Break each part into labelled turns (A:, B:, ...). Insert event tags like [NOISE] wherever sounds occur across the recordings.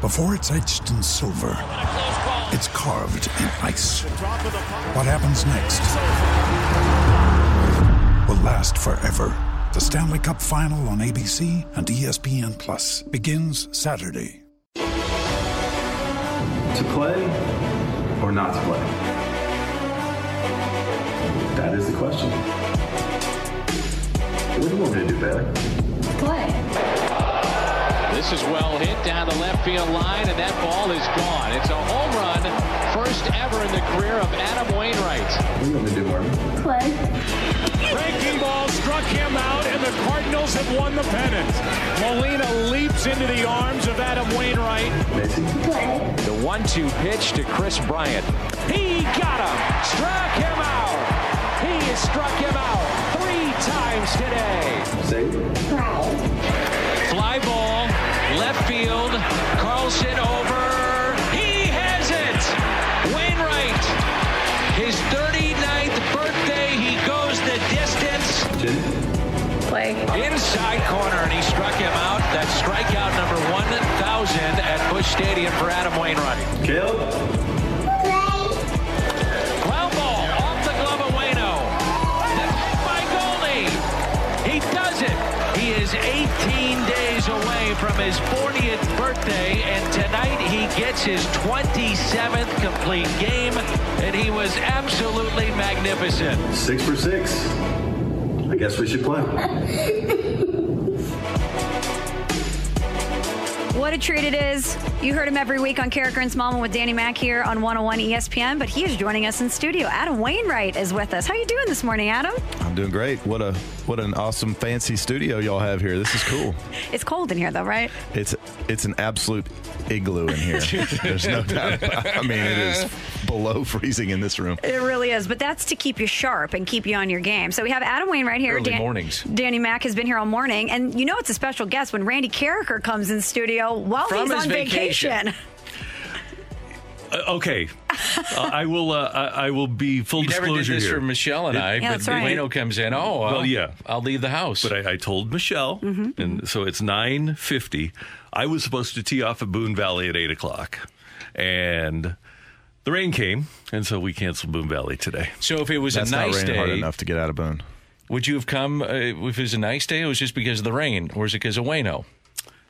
A: Before it's etched in silver, it's carved in ice. What happens next will last forever. The Stanley Cup Final on ABC and ESPN Plus begins Saturday.
B: To play or not to play? That is the question. What do you want me to do, Bailey?
C: This is well hit down the left field line, and that ball is gone. It's a home run, first ever in the career of Adam Wainwright.
B: What do you want me to do, Marvin?
D: Breaking ball struck him out, and the Cardinals have won the pennant. Molina leaps into the arms of Adam Wainwright.
B: Macy?
C: The one-two pitch to Kris Bryant. He got him, struck him out. He has struck him out three times today.
B: Say
C: Fly ball, left field. Carlson over. He has it. Wainwright, his 39th birthday. He goes the distance.
B: Jenny?
C: Inside corner, and he struck him out. That's strikeout number 1,000 at Busch Stadium for Adam Wainwright.
B: Caleb?
C: Away from his 40th birthday, and tonight he gets his 27th complete game, and he was absolutely magnificent.
B: Six for six. I guess we should play. [LAUGHS]
E: What a treat it is. You heard him every week on Karraker and Smallman with Danny Mack here on 101 ESPN, but he is joining us in studio. Adam Wainwright is with us. How are you doing this morning, Adam?
F: I'm doing great. What a what an awesome fancy studio y'all have here. This is cool. [LAUGHS]
E: It's cold in here though, right?
F: It's it's an absolute igloo in here. There's no [LAUGHS] doubt. About it. I mean, it is below freezing in this room.
E: It really is, but that's to keep you sharp and keep you on your game. So we have Adam Wainwright here.
C: Early mornings.
E: Danny Mack has been here all morning, and you know it's a special guest when Randy Karraker comes in studio while
C: From
E: he's on vacation.
C: vacation.
G: Uh, okay, uh, I will. Uh, I, I will be full
C: You never did
G: disclosure
C: this
G: here.
C: for Michelle and I,
E: Yeah,
C: but
E: that's right.
C: Wayno comes in. Oh, well,
G: Well, yeah.
C: I'll leave the house.
G: But I, I told Michelle,
E: Mm-hmm.
G: and so it's nine fifty. I was supposed to tee off at Boone Valley at eight o'clock, and the rain came, and so we canceled Boone Valley today.
C: so if it was
F: That's
C: a
F: not
C: nice
F: raining hard
C: day,
F: enough to get out of Boone.
C: would you have come uh, if it was a nice day? It was just because of the rain, or is it because of Wayno?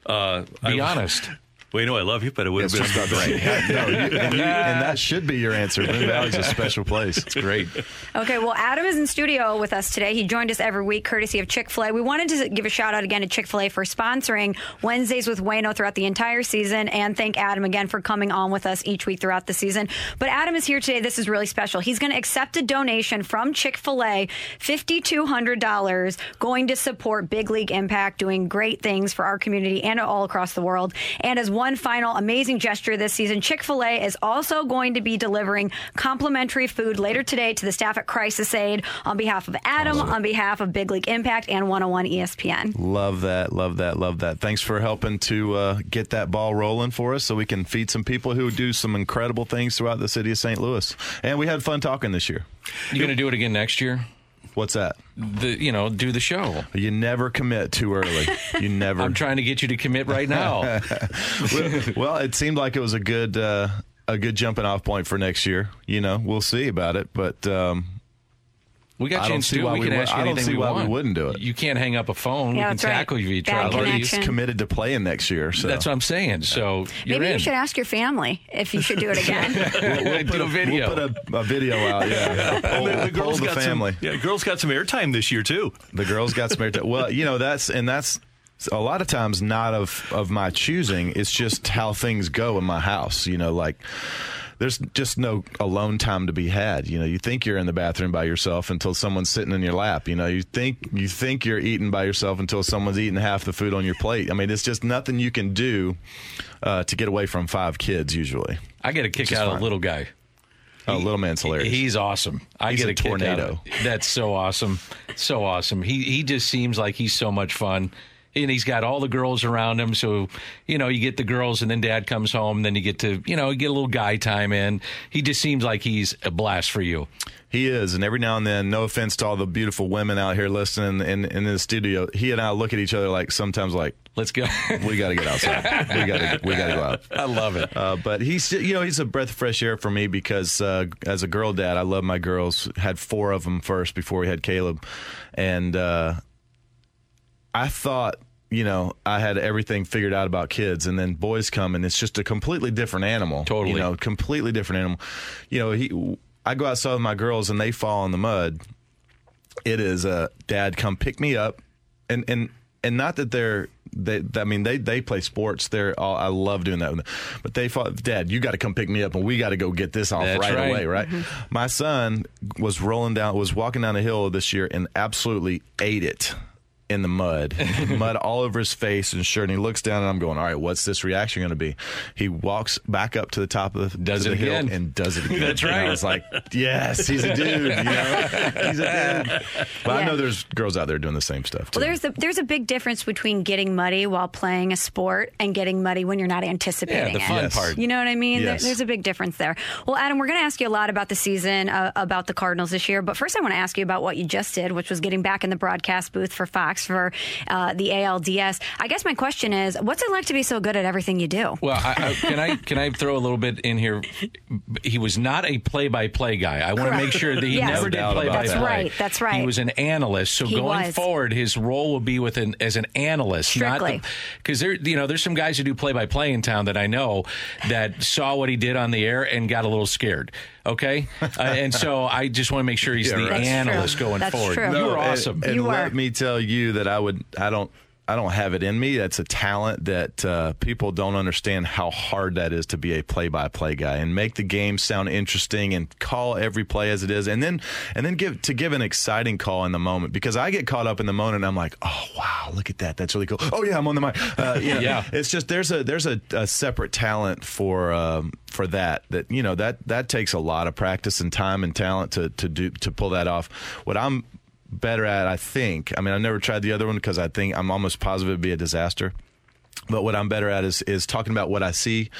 G: Uh,
C: Be
G: I,
C: honest.
G: Wait, no, I love you, but it would have been
F: about the rain. no, you, and, you, and that should be your answer. Boone Valley's a special place. It's
C: Great.
E: Okay, well, Adam is in studio with us today. He joined us every week courtesy of Chick fil A. We wanted to give a shout out again to Chick fil A for sponsoring Wednesdays with Wayno throughout the entire season, and thank Adam again for coming on with us each week throughout the season. But Adam is here today. This is really special. He's going to accept a donation from Chick fil A, $5,200, going to support Big League Impact, doing great things for our community and all across the world. And as one final amazing gesture this season, Chick fil A is also going to be delivering complimentary food later today to the staff at Crisis Aid on behalf of Adam, on behalf of Big League Impact and 101 ESPN.
F: Love that, love that, love that. Thanks for helping to uh, get that ball rolling for us so we can feed some people who do some incredible things throughout the city of St. Louis. And we had fun talking this year.
C: You going to do it again next year?
F: What's that?
C: The you know do the show.
F: You never commit too early. You [LAUGHS] never.
C: I'm trying to get you to commit right now. [LAUGHS]
F: well, well, it seemed like it was a good uh, a good jumping off point for next year. You know, we'll see about it, but um,
C: We got
F: I
C: you in
F: see
C: studio. We
F: we
C: can
F: would-
C: ask you
F: I don't
C: anything
F: see
C: we
F: why we wouldn't do it.
C: You can't hang up a phone.
E: Yeah,
C: we can
E: that's right.
C: tackle you if you
E: Bad
C: try.
F: I've already
E: connection.
F: committed to playing next year. So
C: That's what I'm saying. So you're
E: Maybe
C: in.
E: you should ask your family if you should do it again. [LAUGHS]
F: we'll
C: do a video.
F: We'll put a, a video out. Yeah, [LAUGHS]
G: And the, the girls
F: Poll
G: got
F: family.
G: some. Yeah, girls got some airtime this year too.
F: The girls got some airtime. Well, you know that's and that's a lot of times not of of my choosing. It's just how things go in my house. You know, like there's just no alone time to be had. You know, you think you're in the bathroom by yourself until someone's sitting in your lap. You know, you think you think you're eating by yourself until someone's eating half the food on your plate. I mean, it's just nothing you can do uh, to get away from five kids usually.
H: I get a kick out of
F: fine.
H: little guy.
F: Oh, little man's hilarious.
H: He's awesome. I
F: He's
H: get
F: a
H: a, kick out of
F: tornado.
H: That's so awesome. So awesome. He he just seems like he's so much fun. And he's got all the girls around him, so you know you get the girls, and then Dad comes home, then you get to you know get a little guy time in. He just seems like he's a blast for you.
F: He is, and every now and then, no offense to all the beautiful women out here listening in, in the studio, he and I look at each other like sometimes like,
H: Let's go. [LAUGHS]
F: we got to get outside. we got to we got to go out. [LAUGHS]
H: I love it.
F: Uh, but he's you know he's a breath of fresh air for me because uh, as a girl dad, I love my girls. Had four of them first before we had Caleb, and uh, I thought you know I had everything figured out about kids, and then boys come and it's just a completely different animal.
H: Totally.
F: you know, completely different animal. You know, he I go outside with my girls and they fall in the mud. It is uh, dad come pick me up, and and and not that they're they I mean they they play sports. They're all, I love doing that but they fought. Dad, you got to come pick me up, and we got to go get this off right,
H: right.
F: away. Right. My son was rolling down, was walking down a hill this year, and absolutely ate it in the mud, [LAUGHS] mud all over his face and shirt. And he looks down, and I'm going, "All right, what's this reaction going to be?" He walks back up to the top of the,
H: Does it
F: the hill
H: again.
F: and does it [LAUGHS] again.
H: That's
F: And
H: right.
F: I was like, "Yes, he's a dude. You know, [LAUGHS] he's a dude." But I know there's girls out there doing the same stuff too.
E: Well, there's a, there's a big difference between getting muddy while playing a sport and getting muddy when you're not anticipating
H: Yeah, the
E: it.
H: fun
F: Yes.
H: part.
E: You know what I mean? There- there's a big difference there. Well, Adam, we're going to ask you a lot about the season, uh, about the Cardinals this year. But first, I want to ask you about what you just did, which was getting back in the broadcast booth for Fox for uh, the ALDS. I guess my question is, what's it like to be so good at everything you do?
H: Well, I, I, can I can I throw a little bit in here? He was not a play-by-play guy. I want to make sure that he [LAUGHS]
E: Yes.
H: never
F: No
H: did play-by-play.
F: that.
E: That's right, that's right.
H: He was an analyst. So
E: He
H: going
E: was.
H: forward, his role will be with an as an analyst,
E: Strictly.
H: because there you know there's some guys who do play-by-play in town that I know that saw what he did on the air and got a little scared. Okay, uh, and so I just want to make sure he's [LAUGHS]
F: Yeah,
H: the
F: right.
H: Analyst
E: true.
H: going
E: That's
H: forward.
E: true.
F: You're
H: awesome.
F: And,
E: You
F: let
E: were.
F: me tell you that I would I don't I don't have it in me. That's a talent that uh, people don't understand how hard that is to be a play-by-play guy and make the game sound interesting and call every play as it is, and then and then give to give an exciting call in the moment because I get caught up in the moment. and I'm like, oh wow, look at that, that's really cool. Oh yeah, I'm on the mic. Uh, you know,
H: Yeah.
F: it's just there's a there's a, a separate talent for um, for that that you know that that takes a lot of practice and time and talent to to do to pull that off. What I'm better at, I think. I mean, I've never tried the other one because I think I'm almost positive it'd be a disaster. But what I'm better at is is talking about what I see,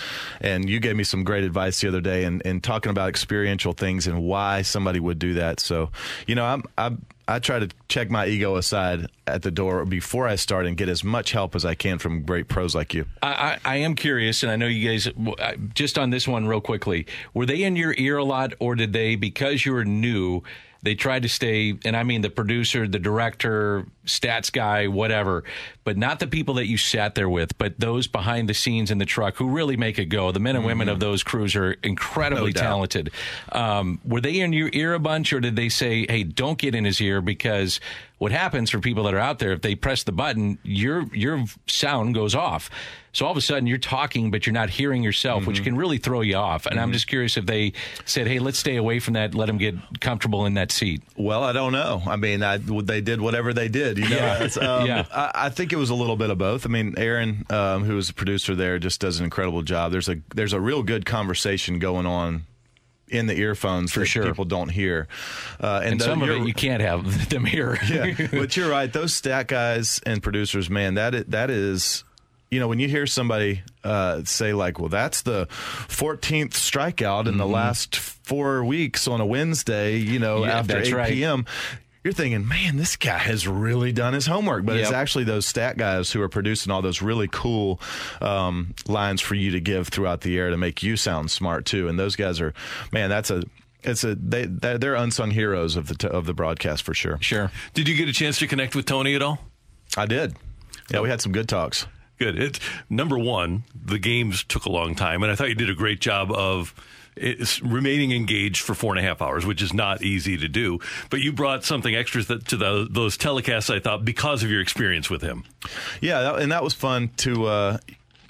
F: and you gave me some great advice the other day, and, and talking about experiential things and why somebody would do that. So, you know, I'm I I try to check my ego aside at the door before I start and get as much help as I can from great pros like you.
H: I, I, I am curious, and I know you guys. Just on this one, real quickly, were they in your ear a lot, or did they, because you were new, they tried to stay? And I mean, the producer, the director, stats guy, whatever, but not the people that you sat there with, but those behind the scenes in the truck who really make it go. The men and women of those crews are incredibly
F: No
H: talented. Um, were they in your ear a bunch, or did they say, "Hey, don't get in his ear"? Because what happens for people that are out there, if they press the button, your your sound goes off. So all of a sudden you're talking, but you're not hearing yourself, which can really throw you off. And I'm just curious if they said, "Hey, let's stay away from that. Let them get comfortable in that seat."
F: Well, I don't know. I mean, I, they did whatever they did. You know,
H: Yeah.
F: Um,
H: Yeah.
F: I, I think it was a little bit of both. I mean, Aaron, um, who was the producer there, just does an incredible job. There's a there's a real good conversation going on in the earphones
H: For sure.
F: people don't hear, uh,
H: And
F: tho-
H: some of it you can't have [LAUGHS] them hear. [LAUGHS]
F: yeah, but you're right. Those stat guys and producers, man, that that is, you know, when you hear somebody uh, say like, "Well, that's the 14th strikeout in the
H: Mm-hmm.
F: last four weeks on a Wednesday," you know,
H: Yeah,
F: after
H: that's
F: 8
H: right.
F: p.m. You're thinking, man, this guy has really done his homework. But it's actually those stat guys who are producing all those really cool um, lines for you to give throughout the air to make you sound smart too. And those guys are, man, that's a, it's a they they're they're unsung heroes of the t- of the broadcast for sure.
H: Sure.
G: Did you get a chance to connect with Tony at all?
F: I did. Yeah, we had some good talks.
G: Good. It's number one. The games took a long time, and I thought you did a great job of it's remaining engaged for four and a half hours, which is not easy to do. But you brought something extra to the, those telecasts. I thought because of your experience with him.
F: Yeah, and that was fun to uh,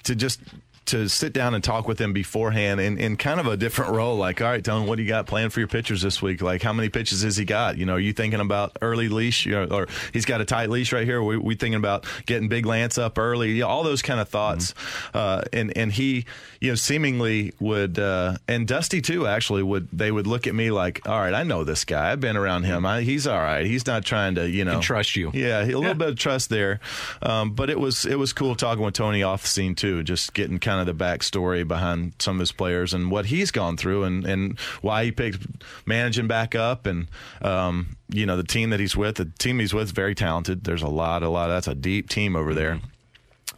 F: to just to sit down and talk with him beforehand in, in kind of a different role. Like, all right, Tony, what do you got planned for your pitchers this week? Like, how many pitches has he got? You know, are you thinking about early leash? You know, or he's got a tight leash right here. We, we thinking about getting Big Lance up early. You know, all those kind of thoughts.
H: Mm-hmm.
F: Uh, and and he, you know, seemingly would, uh, and Dusty too. Actually, would they would look at me like, all right, I know this guy. I've been around him. I, he's all right. He's not trying to, you know,
H: trust you.
F: Yeah, a little bit of trust there. Um, but it was it was cool talking with Tony off the scene too, just getting kind of the backstory behind some of his players and what he's gone through and, and why he picked managing back up and um, you know the team that he's with. The team he's with is very talented. There's a lot, a lot. That's a deep team over there.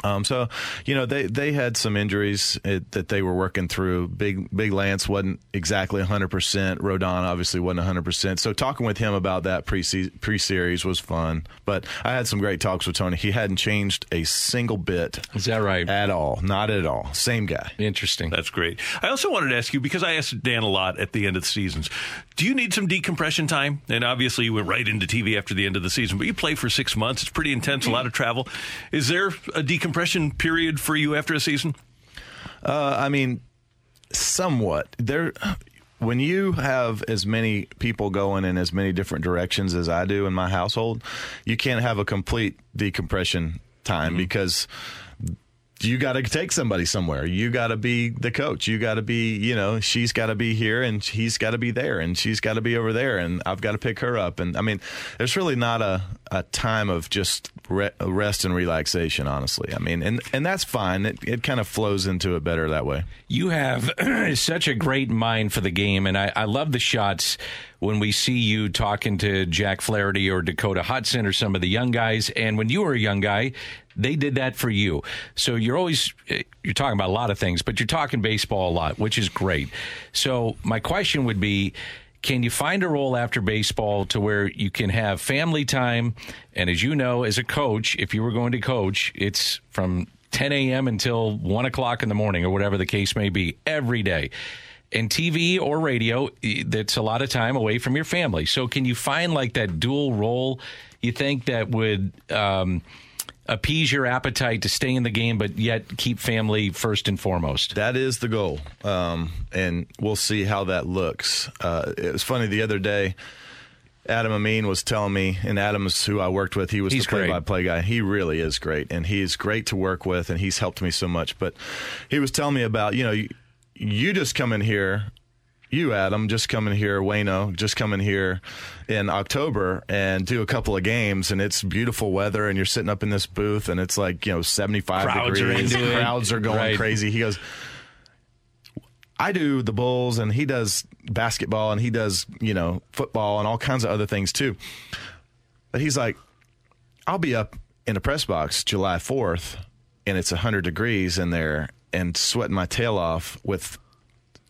F: Um, so, you know, they, they had some injuries it, that they were working through. Big Big Lance wasn't exactly 100%. Rodon obviously wasn't 100%. So talking with him about that pre pre-series was fun. But I had some great talks with Tony. He hadn't changed a single bit.
H: Is that right?
F: At all. Not at all. Same guy.
H: Interesting.
G: That's great. I also wanted to ask you because I asked Dan a lot at the end of the seasons. Do you need some decompression time? And obviously, you went right into TV after the end of the season, but you play for six months. It's pretty intense, a lot of travel. Is there a decompression period for you after a season?
F: Uh, I mean, somewhat. There, when you have as many people going in as many different directions as I do in my household, you can't have a complete decompression time because you got to take somebody somewhere. You got to be the coach. You got to be, you know, she's got to be here and he's got to be there and she's got to be over there and I've got to pick her up. And I mean, there's really not a, a time of just re- rest and relaxation, honestly. I mean, and, and that's fine. It, it kind of flows into it better that way.
H: You have [CLEARS THROAT] such a great mind for the game, and I, I love the shots when we see you talking to Jack Flaherty or Dakota Hudson or some of the young guys. And when you were a young guy, they did that for you. So you're always you're talking about a lot of things, but you're talking baseball a lot, which is great. So my question would be can you find a role after baseball to where you can have family time? And as you know, as a coach, if you were going to coach, it's from 10 a.m. until 1 o'clock in the morning or whatever the case may be every day. And TV or radio, that's a lot of time away from your family. So, can you find like that dual role you think that would um, appease your appetite to stay in the game, but yet keep family first and foremost?
F: That is the goal. Um, and we'll see how that looks. Uh, it was funny the other day. Adam Amin was telling me, and Adam's who I worked with. He was
H: He's
F: the play-by-play guy. He really is great, and he's great to work with, and he's helped me so much. But he was telling me about, you know, you, you just come in here, you Adam, just coming here, Wayno, just coming here in October and do a couple of games, and it's beautiful weather, and you're sitting up in this booth, and it's like you know 75
H: Crowds are
F: degrees,
H: it.
F: crowds are going
H: Right.
F: crazy. He goes. I do the Bulls and he does basketball and he does, you know, football and all kinds of other things too. But he's like, I'll be up in a press box July 4th and it's 100 degrees in there and sweating my tail off with,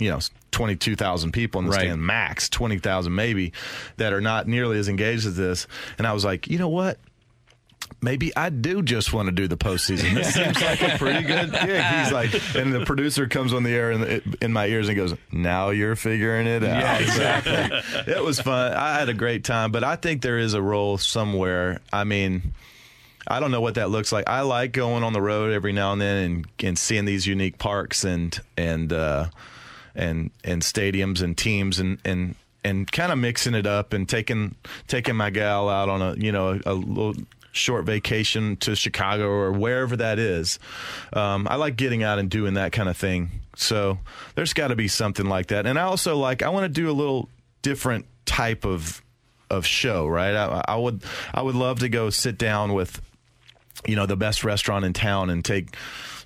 F: you know, 22,000 people in the
H: Right.
F: stand, max 20,000 maybe, that are not nearly as engaged as this. And I was like, you know what? Maybe I do just want to do the postseason. This [LAUGHS] seems like a pretty good gig. He's like, and the producer comes on the air in, in my ears and goes, "Now you're figuring it out."
H: Yeah, exactly. [LAUGHS]
F: it was fun. I had a great time, but I think there is a role somewhere. I mean, I don't know what that looks like. I like going on the road every now and then and, and seeing these unique parks and and uh, and and stadiums and teams and and and kind of mixing it up and taking taking my gal out on a you know a, little short vacation to Chicago or wherever that is. Um, I like getting out and doing that kind of thing. So there's got to be something like that. And I also like I want to do a little different type of of show, right? I, I would I would love to go sit down with you know the best restaurant in town and take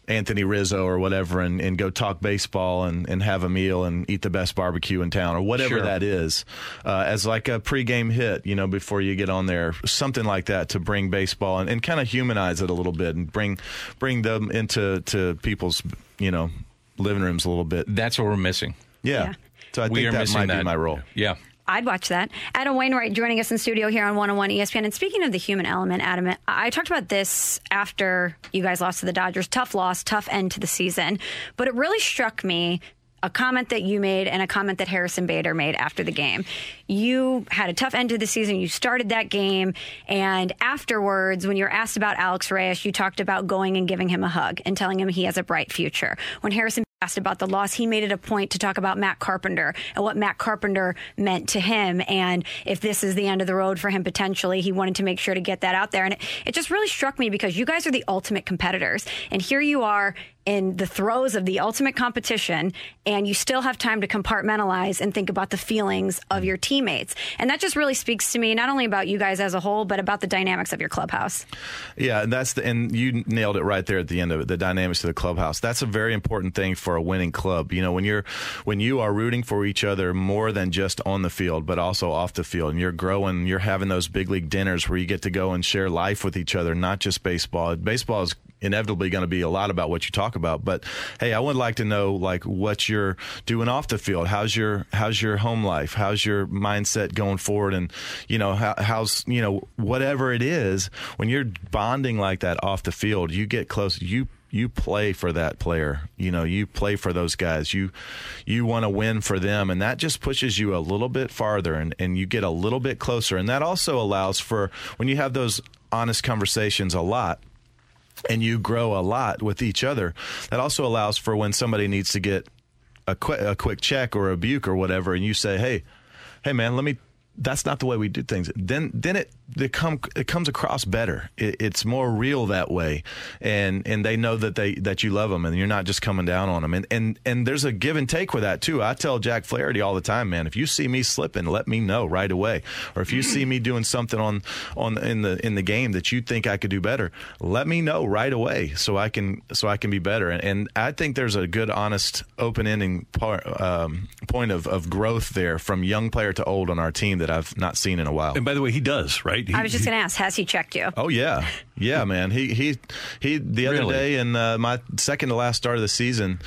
F: Anthony Rizzo or whatever and, and go talk baseball and, and have a meal and eat the best barbecue in town or whatever
H: Sure.
F: that is uh, as like a pregame hit, you know, before you get on there, something like that to bring baseball and, and kind of humanize it a little bit and bring bring them into to people's you know living rooms a little bit.
H: That's what we're missing.
F: Yeah.
E: Yeah.
F: So I
H: we
F: think
H: are
F: that
H: missing
F: might
H: that.
F: be my role.
H: Yeah.
E: I'd watch that. Adam Wainwright joining us in studio here on 101 ESPN. And speaking of the human element, Adam, I talked about this after you guys lost to the Dodgers. Tough loss, tough end to the season. But it really struck me a comment that you made and a comment that Harrison Bader made after the game. You had a tough end to the season. You started that game, and afterwards, when you were asked about Alex Reyes, you talked about going and giving him a hug and telling him he has a bright future. When Harrison asked about the loss, he made it a point to talk about Matt Carpenter and what Matt Carpenter meant to him. And if this is the end of the road for him potentially, he wanted to make sure to get that out there. And it, it just really struck me because you guys are the ultimate competitors. And here you are in the throes of the ultimate competition and you still have time to compartmentalize and think about the feelings of your teammates. And that just really speaks to me not only about you guys as a whole, but about the dynamics of your clubhouse.
F: Yeah, and that's the and you nailed it right there at the end of it, the dynamics of the clubhouse. That's a very important thing for a winning club. You know, when you're when you are rooting for each other more than just on the field, but also off the field, and you're growing, you're having those big league dinners where you get to go and share life with each other, not just baseball. Baseball is inevitably going to be a lot about what you talk about but hey i would like to know like what you're doing off the field. How's your how's your home life? How's your mindset going forward? And you know how, how's you know whatever it is when you're bonding like that off the field you get close you you play for that player. You know you play for those guys. You you want to win for them and that just pushes you a little bit farther and, and you get a little bit closer. And that also allows for when you have those honest conversations a lot and you grow a lot with each other. That also allows for when somebody needs to get a quick a quick check or a rebuke or whatever, and you say, "Hey, hey, man, let me." That's not the way we do things. Then, then it it, come, it comes across better. It, it's more real that way, and and they know that they that you love them, and you're not just coming down on them. And and and there's a give and take with that too. I tell Jack Flaherty all the time, man, if you see me slipping, let me know right away. Or if you see me doing something on on in the in the game that you think I could do better, let me know right away so I can so I can be better. And, and I think there's a good, honest, open ending part, um, point of of growth there from young player to old on our team that I've not seen in a while.
G: And by the way, he does right. He,
E: I was just going to ask, has he checked you?
F: Oh yeah, yeah, man. He he he. The other
H: Really?
F: day in uh, my second to last start of the season,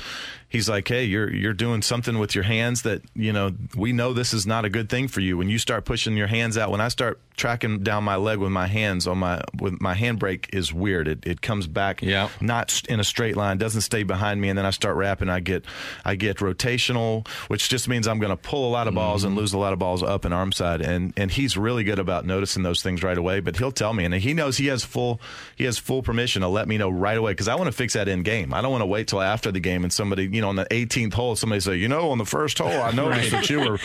F: he's like, "Hey, you're you're doing something with your hands that you know we know this is not a good thing for you. When you start pushing your hands out, when I start tracking down my leg with my hands on my with my handbrake is weird. It it comes back,
H: Yeah.
F: not in a straight line, doesn't stay behind me, and then I start wrapping. I get I get rotational, which just means I'm going to pull a lot of balls and mm-hmm. lose a lot of balls up and arm side. And and he's really good about noticing those things right away. But he'll tell me, and he knows he has full he has full permission to let me know right away because I want to fix that in game. I don't want to wait till after the game and somebody you know on the 18th hole somebody say, you know, on the first hole I noticed [LAUGHS] that you were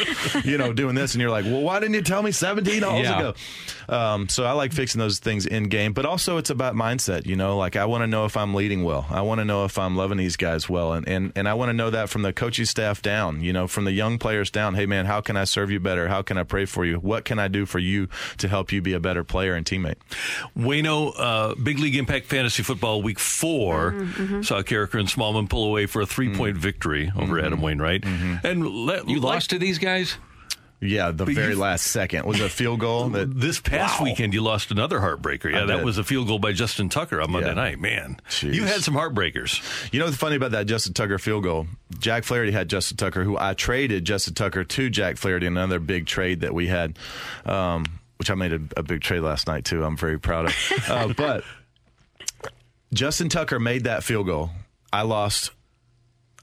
F: you know doing this, and you're like, well, why didn't you tell me 17 holes
H: Yeah.
F: ago? Um, so I like fixing those things in game, but also it's about mindset. You know, like I want to know if I'm leading well. I want to know if I'm loving these guys well, and and and I want to know that from the coaching staff down. You know, from the young players down. Hey, man, how can I serve you better? How can I pray for you? What can I do for you to help you be a better player and teammate?
G: Wayno, uh, Big League Impact Fantasy Football Week 4
E: Mm-hmm,
G: saw Karraker and Smallman pull away for a three point victory over Adam Wainwright. And let,
H: You
G: like-
H: lost to these guys?
F: Yeah, the
G: But
F: very last second was a field goal. That [LAUGHS]
G: This past
F: Wow.
G: weekend, you lost another heartbreaker. Yeah, that was a field goal by Justin Tucker on Monday
F: Yeah.
G: night. Man,
F: Jeez.
G: you had some heartbreakers.
F: You know what's funny about that Justin Tucker field goal? Jack Flaherty had Justin Tucker, who I traded Justin Tucker to Jack Flaherty, in another big trade that we had, um, which I made a, a big trade last night too. I'm very proud of. [LAUGHS] Uh, but Justin Tucker made that field goal. I lost.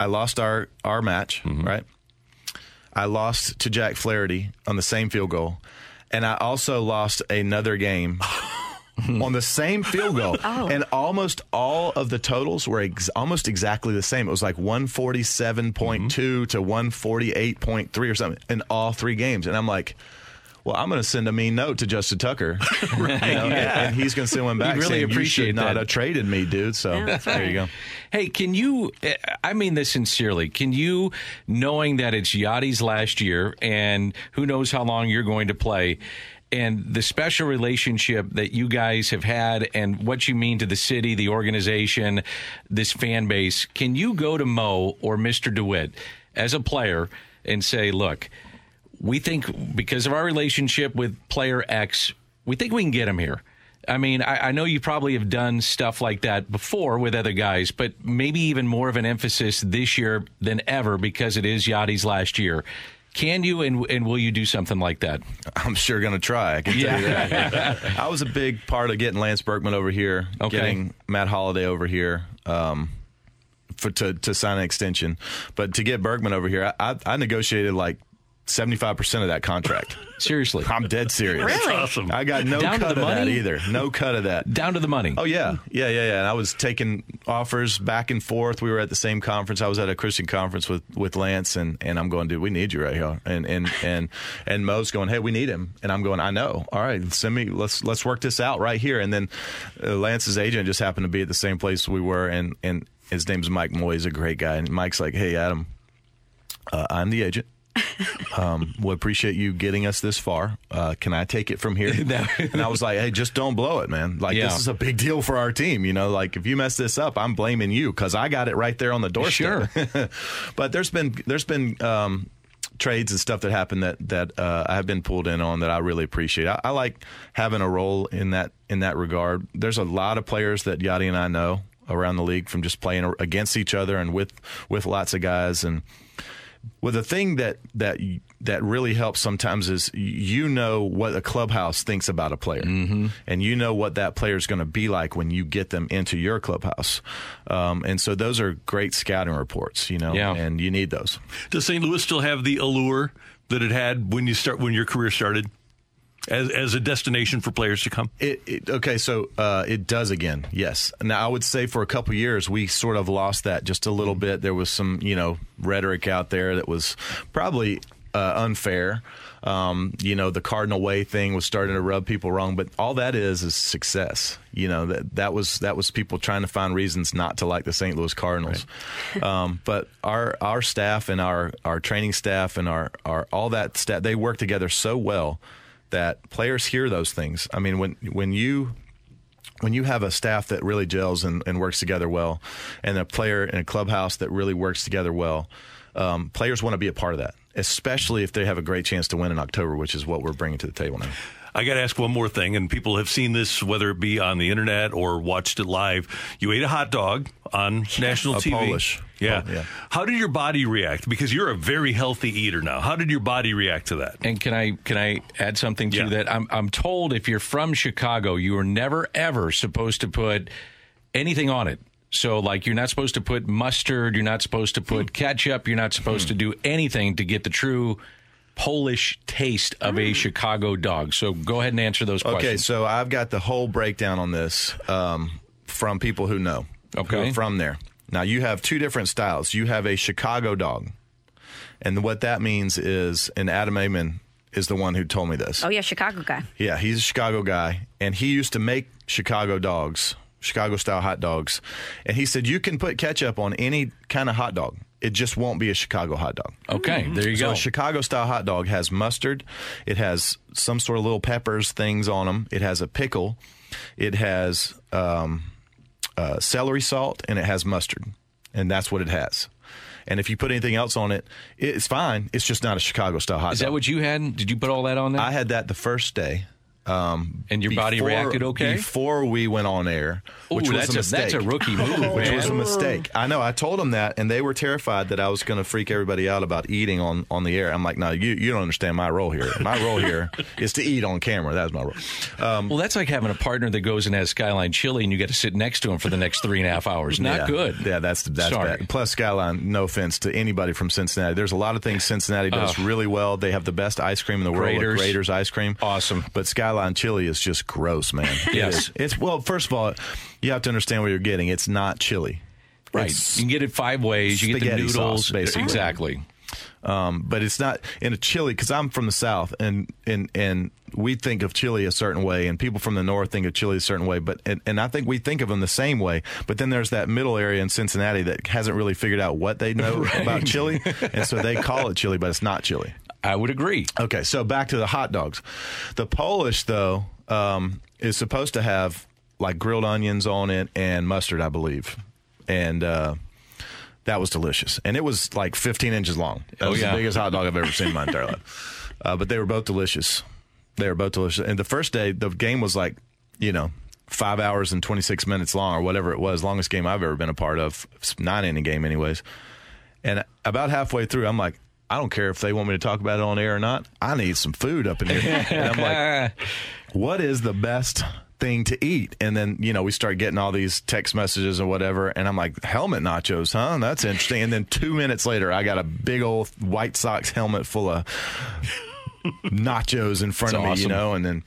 F: I lost our our match, mm-hmm. right? I lost to Jack Flaherty on the same field goal, and I also lost another game [LAUGHS] on the same field goal. [LAUGHS] Oh. And almost all of the totals were ex- almost exactly the same. It was like 147.2 mm-hmm. to 148.3 or something in all three games. And I'm like, well, I'm going to send a mean note to Justin Tucker, [LAUGHS] right? and he's going to send one back
H: really
F: saying, "You
H: appreciate
F: should not
H: that.
F: have traded me, dude." So there you go.
H: Hey, can you? I mean this sincerely. Can you, knowing that it's Yadi's last year and who knows how long you're going to play, and the special relationship that you guys have had and what you mean to the city, the organization, this fan base, can you go to Mo or Mr. DeWitt as a player and say, look, we think because of our relationship with player X, we think we can get him here. I mean, I, I know you probably have done stuff like that before with other guys, but maybe even more of an emphasis this year than ever because it is Yadi's last year. Can you and, and will you do something like that?
F: I'm sure going to try. I can tell you that. [LAUGHS] I was a big part of getting Lance Berkman over here,
H: Okay.
F: getting Matt Holliday over here. Um, for to to sign an extension. But to get Berkman over here, I, I, I negotiated like. 75% of that contract.
H: Seriously.
F: I'm dead serious.
E: Really?
G: That's awesome.
F: I got no
H: Down
F: cut
H: the
F: of that
H: money?
F: either. No cut of that.
H: Down to the money.
F: Oh yeah, yeah, yeah, yeah. And I was taking offers back and forth. We were at the same conference. I was at a Christian conference with, with Lance, and, and I'm going, dude, we need you right here. And and and and Mo's going, hey, we need him. And I'm going, I know. All right, send me. Let's let's work this out right here. And then uh, Lance's agent just happened to be at the same place we were, and and his name's Mike Moye. He's a great guy. And Mike's like, hey, Adam, uh, I'm the agent. [LAUGHS] um, we appreciate you getting us this far. Uh, can I take it from here? [LAUGHS] and I was like, hey, just don't blow it, man. Like,
H: Yeah.
F: this is a big deal for our team. You know, like if you mess this up, I'm blaming you because I got it right there on the doorstep. [LAUGHS] but there's been there's been um, trades and stuff that happen that that uh, I have been pulled in on that I really appreciate. I, I like having a role in that in that regard. There's a lot of players that Yadi and I know around the league from just playing against each other and with with lots of guys and well, the thing that that that really helps sometimes is you know what a clubhouse thinks about a player, mm-hmm. and you know what that player is going to be like when you get them into your clubhouse, um, and so those are great scouting reports, you know,
H: Yeah.
F: and you need those.
G: Does St. Louis still have the allure that it had when you start when your career started, as as a destination for players to come?
F: It, it okay, so uh, it does again. Yes. Now I would say for a couple years we sort of lost that just a little bit. There was some you know rhetoric out there that was probably uh, unfair. Um, you know, the Cardinal way thing was starting to rub people wrong, but all that is is success. You know that that was that was people trying to find reasons not to like the St. Louis Cardinals. um, but our our staff and our our training staff and our our all that staff they work together so well that players hear those things. I mean, when when you when you have a staff that really gels and, and works together well, and a player in a clubhouse that really works together well, um, players want to be a part of that, especially if they have a great chance to win in October, which is what we're bringing to the table now.
G: I got to ask one more thing, and people have seen this, whether it be on the internet or watched it live. You ate a hot dog on national
F: A
G: TV.
F: Polish.
G: Yeah.
F: Oh, yeah.
G: How did your body react? Because you're a very healthy eater now. How did your body react to that?
H: And can I can I add something to
G: Yeah.
H: that? I'm I'm told if you're from Chicago, you are never ever supposed to put anything on it. So like you're not supposed to put mustard, you're not supposed to put hmm. ketchup, you're not supposed hmm. to do anything to get the true Polish taste of a Chicago dog. So go ahead and answer those questions.
F: Okay, so I've got the whole breakdown on this um, from people who know, who
H: Okay.
F: are from there. Now you have two different styles. You have a Chicago dog, and what that means is, and Adam Amin is the one who told me this.
E: Oh yeah, Chicago guy.
F: Yeah, he's a Chicago guy, and he used to make Chicago dogs, Chicago style hot dogs. And he said you can put ketchup on any kind of hot dog. It just won't be a Chicago hot dog.
H: Okay, there you
F: So
H: go.
F: a Chicago style hot dog has mustard. It has some sort of little peppers things on them. It has a pickle. It has um, uh, celery salt and it has mustard, and that's what it has. And if you put anything else on it, it's fine. It's just not a Chicago style hot
H: Is
F: dog.
H: that what you had? Did you put all that on there?
F: I had that the first day. Um,
H: and your body reacted okay?
F: before we went on air,
H: Ooh,
F: which was
H: that's
F: a
H: a-
F: mistake.
H: that's a rookie move, [LAUGHS]
F: which was a mistake. I know. I told them that, and they were terrified that I was going to freak everybody out about eating on, on the air. I'm like, no, you you don't understand my role here. My role here [LAUGHS] is to eat on camera. That's my role. Um,
H: well, that's like having a partner that goes and has Skyline Chili, and you got to sit next to him for the next three and a half hours. Not
F: yeah,
H: good.
F: Yeah, that's that's
H: Sorry.
F: bad. Plus, Skyline. No offense to anybody from Cincinnati. There's a lot of things Cincinnati does
H: Ugh.
F: really well. They have the best ice cream in the world. Graeter's. Graeter's ice cream.
H: Awesome.
F: But Skyline chili is just gross, man. [LAUGHS]
H: Yes.
F: is. It's well. First of all, you have to understand what you're getting. It's not chili.
H: Right.
F: It's-
H: you can get it five ways. You get the noodles.
F: sauce, basically.
H: Exactly.
F: Um, but it's not in a chili because I'm from the south and and and we think of chili a certain way, and people from the north think of chili a certain way. But and, and I think we think of them the same way. But then there's that middle area in Cincinnati that hasn't really figured out what they know [LAUGHS] about chili, and so they call it chili, but it's not chili.
H: I would agree.
F: Okay, so back to the hot dogs. The Polish though um, is supposed to have like grilled onions on it and mustard, I believe, and. Uh, that was delicious, and it was like 15 inches long. That
H: Oh,
F: was
H: yeah.
F: the biggest hot dog I've ever seen in my entire life. [LAUGHS] Uh, but they were both delicious. They were both delicious. And the first day, the game was like, you know, five hours and 26 minutes long, or whatever it was, longest game I've ever been a part of, nine inning game, anyways. And about halfway through, I'm like, I don't care if they want me to talk about it on air or not. I need some food up in here. and I'm like, [LAUGHS] what is the best thing to eat. And then, you know, we start getting all these text messages or whatever. And I'm like, helmet nachos, huh? That's interesting. And then two minutes later, I got a big old White Sox helmet full of [LAUGHS] nachos in front
H: That's
F: of me, you know, and then.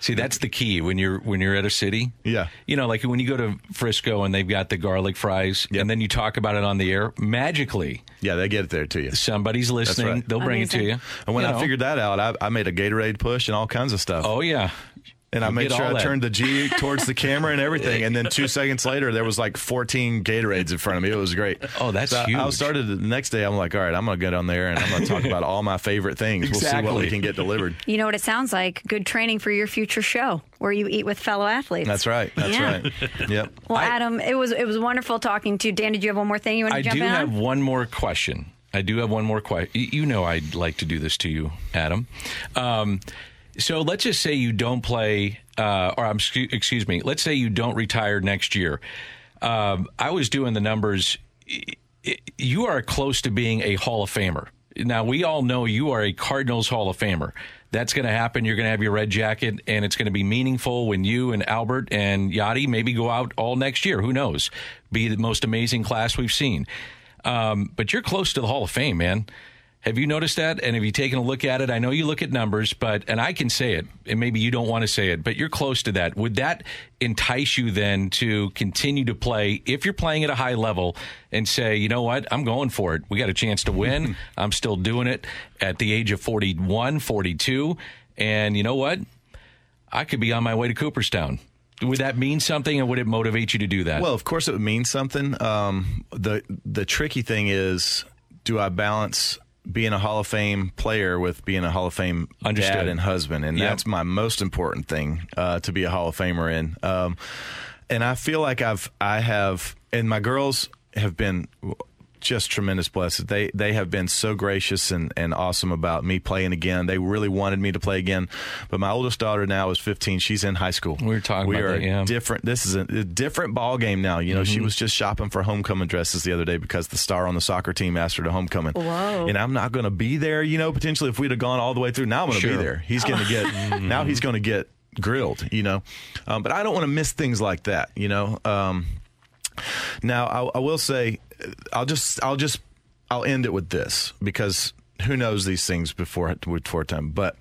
H: See, that's the key when you're when you're at a city.
F: Yeah.
H: You know, like when you go to Frisco and they've got the garlic fries, and then you talk about it on the air. Magically,
F: yeah, they get it there to you.
H: Somebody's listening.
F: right.
H: They'll bring it to you.
F: And when
H: You
F: I
H: know.
F: figured that out, I, I made a Gatorade push and all kinds of stuff.
H: Oh yeah.
F: And I made sure I
H: that.
F: turned the G [LAUGHS] towards the camera and everything. And then two seconds later, there was like 14 Gatorades in front of me. It was great.
H: Oh, that's
F: So I- I started the next day. I'm like, all right, I'm going to get on there and I'm going to talk about all my favorite things. We'll see what
H: Exactly.
F: we can get delivered.
E: You know what it sounds like? Good training for your future show where you eat with fellow athletes.
F: That's right. That's
E: Yeah.
F: right. Yep. [LAUGHS]
E: Well, Adam, it was it was wonderful talking to you. Dan, did you have one more thing you want to
H: I
E: jump
H: do
E: in
H: have one more question. I do have one more question. You know, I'd like to do this to you, Adam. Um, so let's just say you don't play, uh, or I'm excuse me. Let's say you don't retire next year. Um, I was doing the numbers. You are close to being a Hall of Famer. Now we all know you are a Cardinals Hall of Famer. That's going to happen. You're going to have your red jacket, and it's going to be meaningful when you and Albert and Yadi maybe go out all next year. Who knows? Be the most amazing class we've seen. Um, but you're close to the Hall of Fame, man. Have you noticed that? And have you taken a look at it? I know you look at numbers, but and I can say it, and maybe you don't want to say it, but you're close to that. Would that entice you then to continue to play if you're playing at a high level and say, you know what, I'm going for it. We got a chance to win. [LAUGHS] I'm still doing it at the age of 41, 42, and you know what? I could be on my way to Cooperstown. Would that mean something, and would it motivate you to do that?
F: Well, of course, it would mean something. Um, the the tricky thing is, do I balance being a Hall of Fame player with being a Hall of Fame
H: Understood.
F: dad and husband? And
H: Yep.
F: that's my most important thing uh, to be a Hall of Famer in. Um, and I feel like I've I have, and my girls have been just tremendous blessings. They they have been so gracious and, and awesome about me playing again. They really wanted me to play again. But my oldest daughter now is 15. She's in high school.
H: We were talking
F: we
H: about
F: are
H: that, yeah.
F: different. This is a, a different ball game now. You know, she
H: Mm-hmm.
F: was just shopping for homecoming dresses the other day because the star on the soccer team asked her to homecoming.
E: Whoa.
F: And I'm not going to be there. You know, potentially if we'd have gone all the way through, now I'm going to
H: Sure.
F: be there. He's going to get [LAUGHS] now he's going to get grilled. You know, um, but I don't want to miss things like that. You know. Um, now I, I will say, I'll just I'll just I'll end it with this because who knows these things before before time. But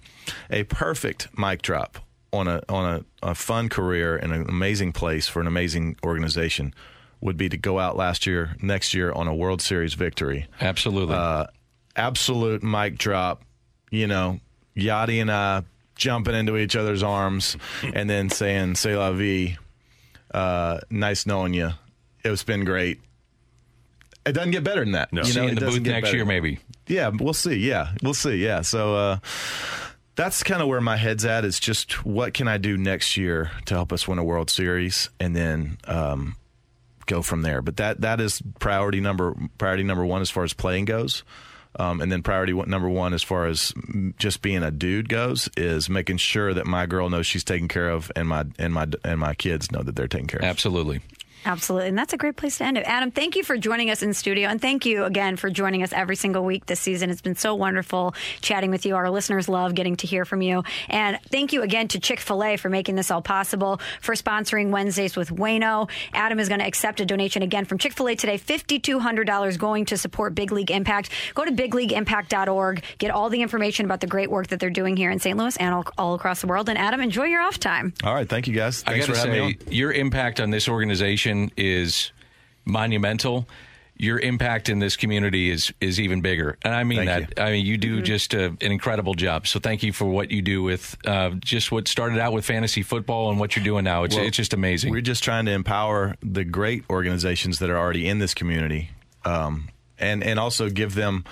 F: a perfect mic drop on a on a, a fun career in an amazing place for an amazing organization would be to go out last year, next year on a World Series victory.
H: Absolutely.
F: Uh, absolute mic drop. You know, Yadi and I jumping into each other's arms and then saying "C'est la vie." Uh, nice knowing you. It's been great. It doesn't get better than that.
G: No.
F: You know,
H: in the booth next
F: better.
H: year, maybe.
F: Yeah, we'll see. Yeah, we'll see. Yeah. So uh, that's kind of where my head's at. Is just what can I do next year to help us win a World Series, and then um, go from there. But that that is priority number priority number one as far as playing goes. Um, and then priority one, number one, as far as just being a dude goes, is making sure that my girl knows she's taken care of, and my and my and my kids know that they're taken care of.
H: Absolutely.
E: Absolutely. And that's a great place to end it. Adam, thank you for joining us in studio. And thank you again for joining us every single week this season. It's been so wonderful chatting with you. Our listeners love getting to hear from you. And thank you again to Chick fil A for making this all possible, for sponsoring Wednesdays with Wayno. Adam is going to accept a donation again from Chick fil A today $5,200 going to support Big League Impact. Go to bigleagueimpact.org, get all the information about the great work that they're doing here in St. Louis and all, all across the world. And Adam, enjoy your off time.
F: All right, thank you guys.
H: I
F: Thanks
H: got to
F: for having me
H: say,
F: on.
H: your impact on this organization is monumental. Your impact in this community is is even bigger, and I mean
F: Thank
H: that. I mean, you do just a, an incredible job. So, thank you for what you do with uh, just what started out with fantasy football and what you're doing now. It's
F: Well,
H: it's just amazing.
F: We're just trying to empower the great organizations that are already in this community, um, and and also give them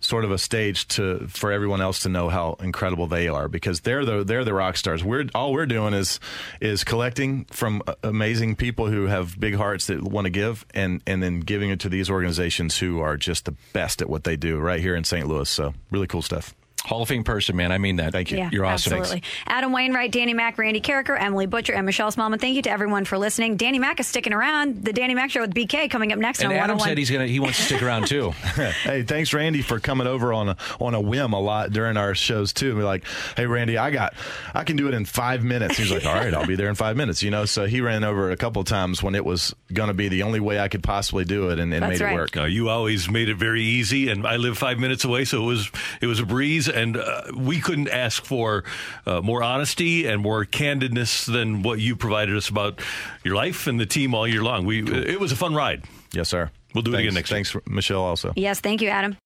F: sort of a stage to for everyone else to know how incredible they are because they're the they're the rock stars. We're all we're doing is is collecting from amazing people who have big hearts that want to give and and then giving it to these organizations who are just the best at what they do right here in St. Louis. So really cool stuff.
H: Hall of Fame person, man. I mean that.
F: Thank you.
E: Yeah,
H: You're awesome.
E: absolutely. Adam Wainwright, Danny Mack, Randy Karraker, Emily Butcher, and Michelle Smallman. Thank you to everyone for listening. Danny Mack is sticking around. The Danny Mack Show with BK coming up next
H: And
E: on
H: Adam
E: 101.
H: said he's gonna he wants to stick around too. [LAUGHS]
F: hey, thanks, Randy, for coming over on a on a whim a lot during our shows too. We're like, hey, Randy, I got, I can do it in five minutes. He's like, all right, I'll be there in five minutes. You know, so he ran over a couple of times when it was going to be the only way I could possibly do it, and, and made
E: right.
F: it work.
G: Uh, you always made it very easy, and I live five minutes away, so it was it was a breeze, and uh, we couldn't ask for uh, more honesty and more candidness than what you provided us about your life and the team all year long. We it was a fun ride.
F: Yes, sir.
G: We'll do it again next
F: Thanks, Michelle. Also,
E: Yes, thank you, Adam.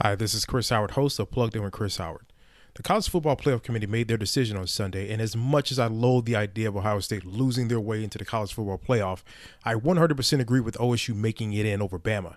I: Hi, this is Chris Howard, host of Plugged In with Chris Howard. The College Football Playoff Committee made their decision on Sunday, and as much as I loathe the idea of Ohio State losing their way into the College Football Playoff, I 100% agree with OSU making it in over Bama.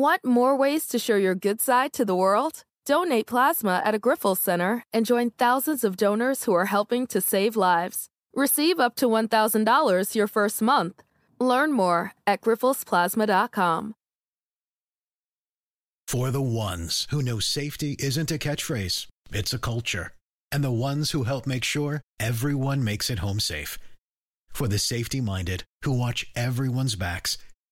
J: Want more ways to show your good side to the world? Donate plasma at a Grifols Center and join thousands of donors who are helping to save lives. Receive up to $1,000 your first month. Learn more at grifolsplasma.com.
K: For the ones who know safety isn't a catchphrase, it's a culture. And the ones who help make sure everyone makes it home safe. For the safety minded who watch everyone's backs,